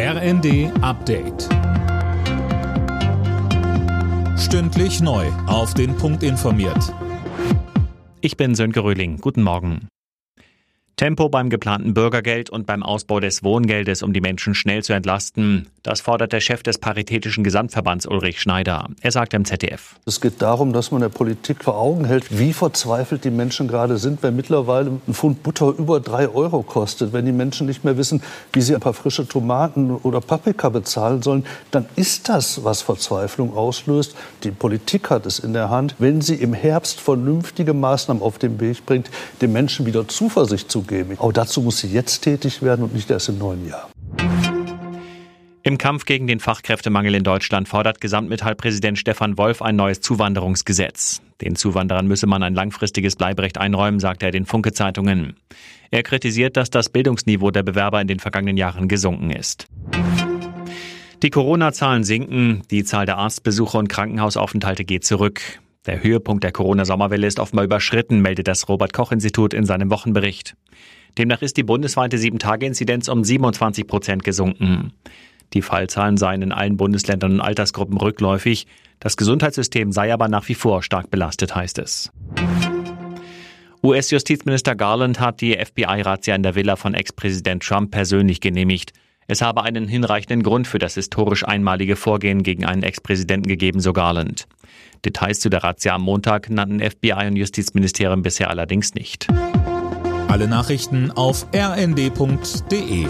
RND Update. Stündlich neu. Auf den Punkt informiert. Ich bin Sönke Röhling. Guten Morgen. Tempo beim geplanten Bürgergeld und beim Ausbau des Wohngeldes, um die Menschen schnell zu entlasten. Das fordert der Chef des Paritätischen Gesamtverbands Ulrich Schneider. Er sagt im ZDF. Es geht darum, dass man der Politik vor Augen hält, wie verzweifelt die Menschen gerade sind, wenn mittlerweile ein Pfund Butter über drei Euro kostet. Wenn die Menschen nicht mehr wissen, wie sie ein paar frische Tomaten oder Paprika bezahlen sollen, dann ist das, was Verzweiflung auslöst. Die Politik hat es in der Hand, wenn sie im Herbst vernünftige Maßnahmen auf den Weg bringt, den Menschen wieder Zuversicht zu geben. Auch dazu muss sie jetzt tätig werden und nicht erst im neuen Jahr. Im Kampf gegen den Fachkräftemangel in Deutschland fordert Gesamtmetallpräsident Stefan Wolf ein neues Zuwanderungsgesetz. Den Zuwanderern müsse man ein langfristiges Bleiberecht einräumen, sagt er den Funke-Zeitungen. Er kritisiert, dass das Bildungsniveau der Bewerber in den vergangenen Jahren gesunken ist. Die Corona-Zahlen sinken, die Zahl der Arztbesuche und Krankenhausaufenthalte geht zurück. Der Höhepunkt der Corona-Sommerwelle ist offenbar überschritten, meldet das Robert-Koch-Institut in seinem Wochenbericht. Demnach ist die bundesweite 7-Tage-Inzidenz um 27 Prozent gesunken. Die Fallzahlen seien in allen Bundesländern und Altersgruppen rückläufig. Das Gesundheitssystem sei aber nach wie vor stark belastet, heißt es. US-Justizminister Garland hat die FBI-Razzia in der Villa von Ex-Präsident Trump persönlich genehmigt. Es habe einen hinreichenden Grund für das historisch einmalige Vorgehen gegen einen Ex-Präsidenten gegeben, so Garland. Details zu der Razzia am Montag nannten FBI und Justizministerium bisher allerdings nicht. Alle Nachrichten auf rnd.de